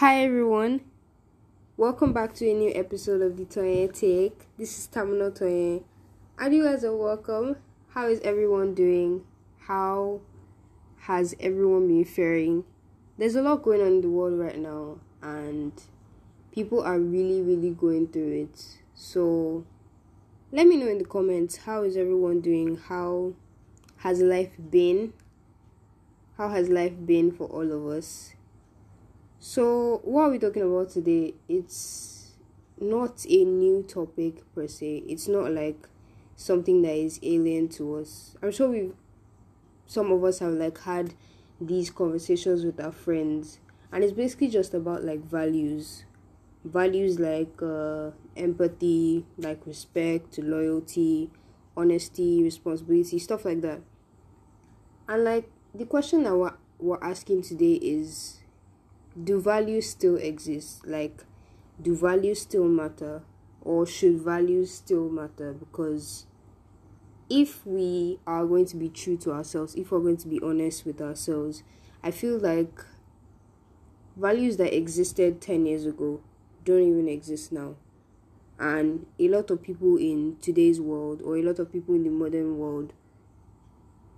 Hi everyone, welcome back to a new episode of the Toye Take. This is Tamino Toye, and you guys are welcome. How is everyone doing? How has everyone been faring? There's a lot going on in the world right now, and people are really, really going through it. So, let me know in the comments how is everyone doing? How has life been? How has life been for all of us? So, what are we talking about today? It's not a new topic per se. It's not like something that is alien to us. I'm sure we've some of us have like had these conversations with our friends, and it's basically just about like values, values like uh, empathy, like respect, loyalty, honesty, responsibility, stuff like that. And like the question that we're, we're asking today is do values still exist? Like, do values still matter? Or should values still matter? Because if we are going to be true to ourselves, if we're going to be honest with ourselves, I feel like values that existed 10 years ago don't even exist now. And a lot of people in today's world, or a lot of people in the modern world,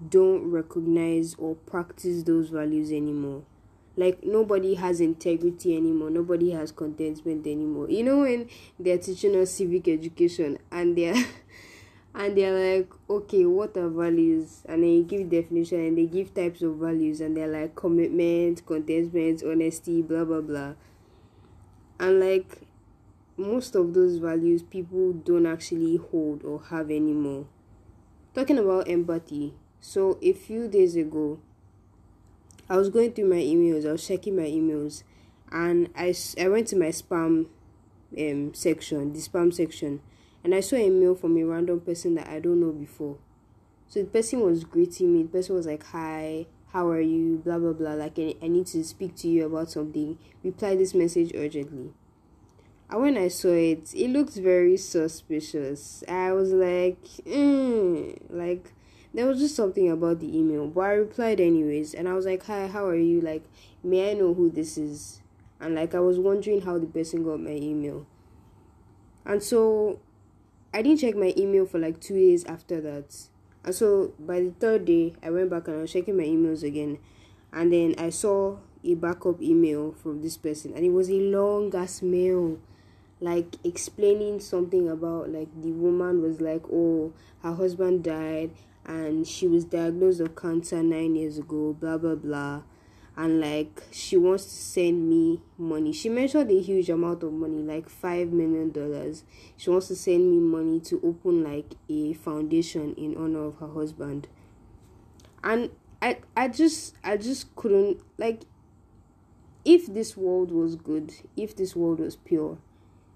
don't recognize or practice those values anymore like nobody has integrity anymore. Nobody has contentment anymore. You know when they're teaching us civic education and they're and they're like okay what are values? And they give definition and they give types of values and they're like commitment contentment honesty blah blah blah. And like most of those values people don't actually hold or have anymore. Talking about empathy. So a few days ago I was going through my emails, I was checking my emails, and I, I went to my spam um section, the spam section, and I saw a mail from a random person that I don't know before. So the person was greeting me. The person was like, "Hi, how are you?" Blah blah blah. Like I, I need to speak to you about something. Reply this message urgently. And when I saw it, it looked very suspicious. I was like, mm, like there was just something about the email, but I replied anyways, and I was like, "Hi, how are you? Like, may I know who this is?" And like, I was wondering how the person got my email, and so I didn't check my email for like two days after that. And so by the third day, I went back and I was checking my emails again, and then I saw a backup email from this person, and it was a long ass mail like explaining something about like the woman was like oh her husband died and she was diagnosed of cancer nine years ago, blah blah blah. And like she wants to send me money. She mentioned a huge amount of money, like five million dollars. She wants to send me money to open like a foundation in honor of her husband. And I I just I just couldn't like if this world was good, if this world was pure,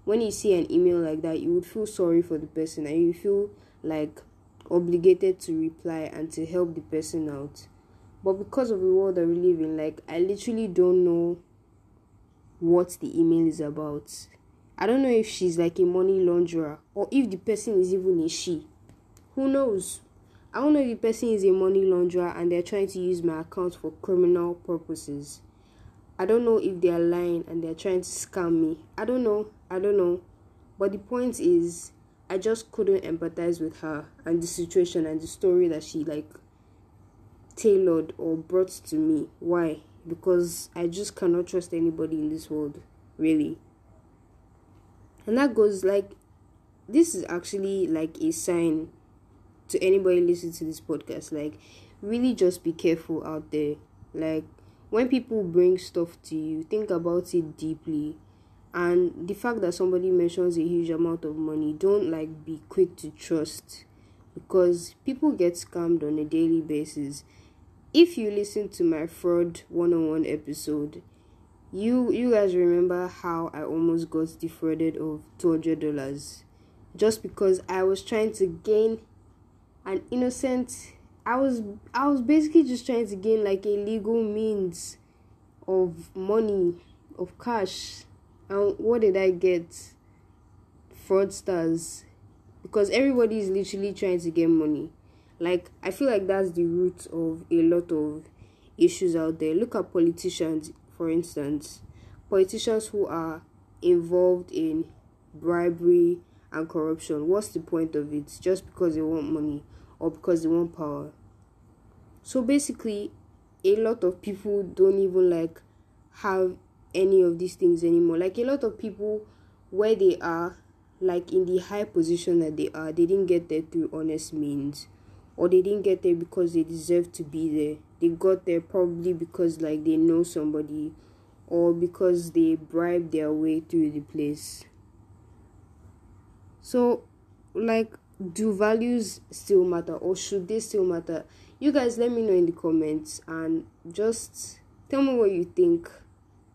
when you see an email like that, you would feel sorry for the person and you feel like obligated to reply and to help the person out. But because of the world that we live in, like I literally don't know what the email is about. I don't know if she's like a money launderer or if the person is even a she. Who knows? I don't know if the person is a money launderer and they're trying to use my account for criminal purposes. I don't know if they're lying and they're trying to scam me. I don't know. I don't know. But the point is, I just couldn't empathize with her and the situation and the story that she like tailored or brought to me. Why? Because I just cannot trust anybody in this world, really. And that goes like this is actually like a sign to anybody listening to this podcast. Like, really just be careful out there. Like, when people bring stuff to you, think about it deeply and the fact that somebody mentions a huge amount of money don't like be quick to trust. Because people get scammed on a daily basis. If you listen to my fraud one-on-one episode you you guys remember how i almost got defrauded of $200 just because i was trying to gain an innocent i was i was basically just trying to gain like a legal means of money of cash and what did I get? Fraudsters. Because everybody is literally trying to get money. Like, I feel like that's the root of a lot of issues out there. Look at politicians, for instance. politicians who are involved in bribery and corruption. What's the point of it? Just because they want money or because they want power. So basically, a lot of people don't even like have any of these things anymore. Like a lot of people where they are, like in the high position that they are, they didn't get there through honest means. Or they didn't get there because they deserve to be there. They got there probably because like they know somebody or because they bribe their way through the place. So like do values still matter or should they still matter? You guys let me know in the comments and just tell me what you think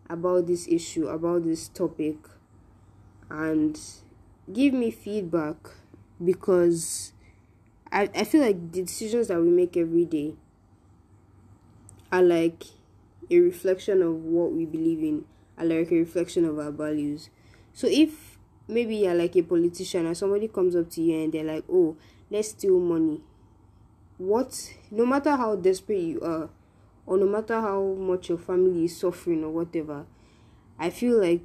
about this issue, about this topic, and give me feedback because I, I feel like the decisions that we make every day are like a reflection of what we believe in, are like a reflection of our values. So if maybe you're like a politician and somebody comes up to you and they're like, oh, let's steal money. What, no matter how desperate you are, or no matter how much your family is suffering or whatever, I feel like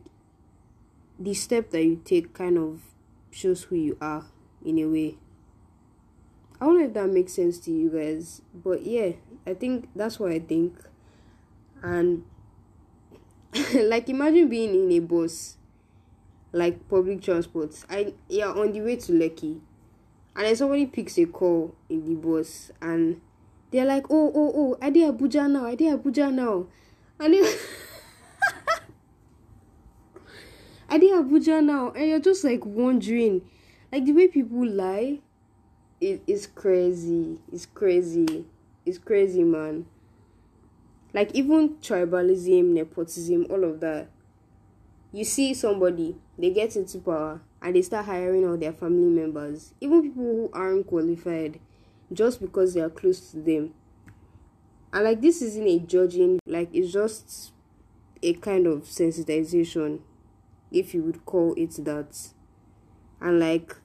the step that you take kind of shows who you are in a way. I don't know if that makes sense to you guys, but yeah, I think that's what I think. And like imagine being in a bus, like public transport. I yeah on the way to Lekki, and then somebody picks a call in the bus, and they're like, oh oh oh, I did Abuja now, I did Abuja now, and then. I did Abuja now, and you're just like wondering, like the way people lie, it is crazy. It's crazy. It's crazy, man. Like even tribalism, nepotism, all of that. You see somebody, they get into power and they start hiring all their family members, even people who aren't qualified, just because they are close to them. And like this isn't a judging, like it's just a kind of sensitization if you would call it that. And like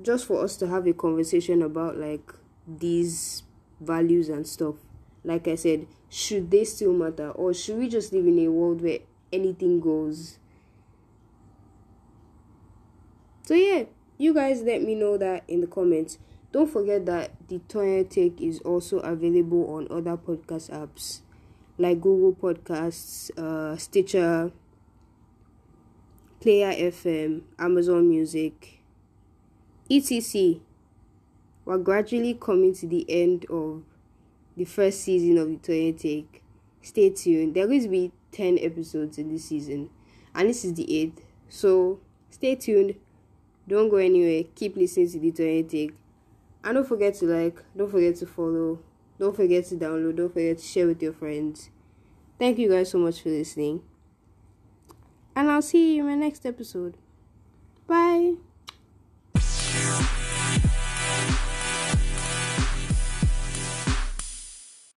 just for us to have a conversation about like these values and stuff like i said should they still matter? Or should we just live in a world where anything goes? So yeah you guys let me know that in the comments don't forget that the Toye Take is also available on other podcast apps like Google Podcasts, uh, Stitcher, Player FM, Amazon Music, etc. We're gradually coming to the end of the first season of the Toye Take. Stay tuned. There to be 10 episodes in this season, and this is the 8th. So stay tuned. Don't go anywhere. Keep listening to the Toye Take. And don't forget to like, don't forget to follow, don't forget to download, don't forget to share with your friends. Thank you guys so much for listening. And I'll see you in my next episode. Bye.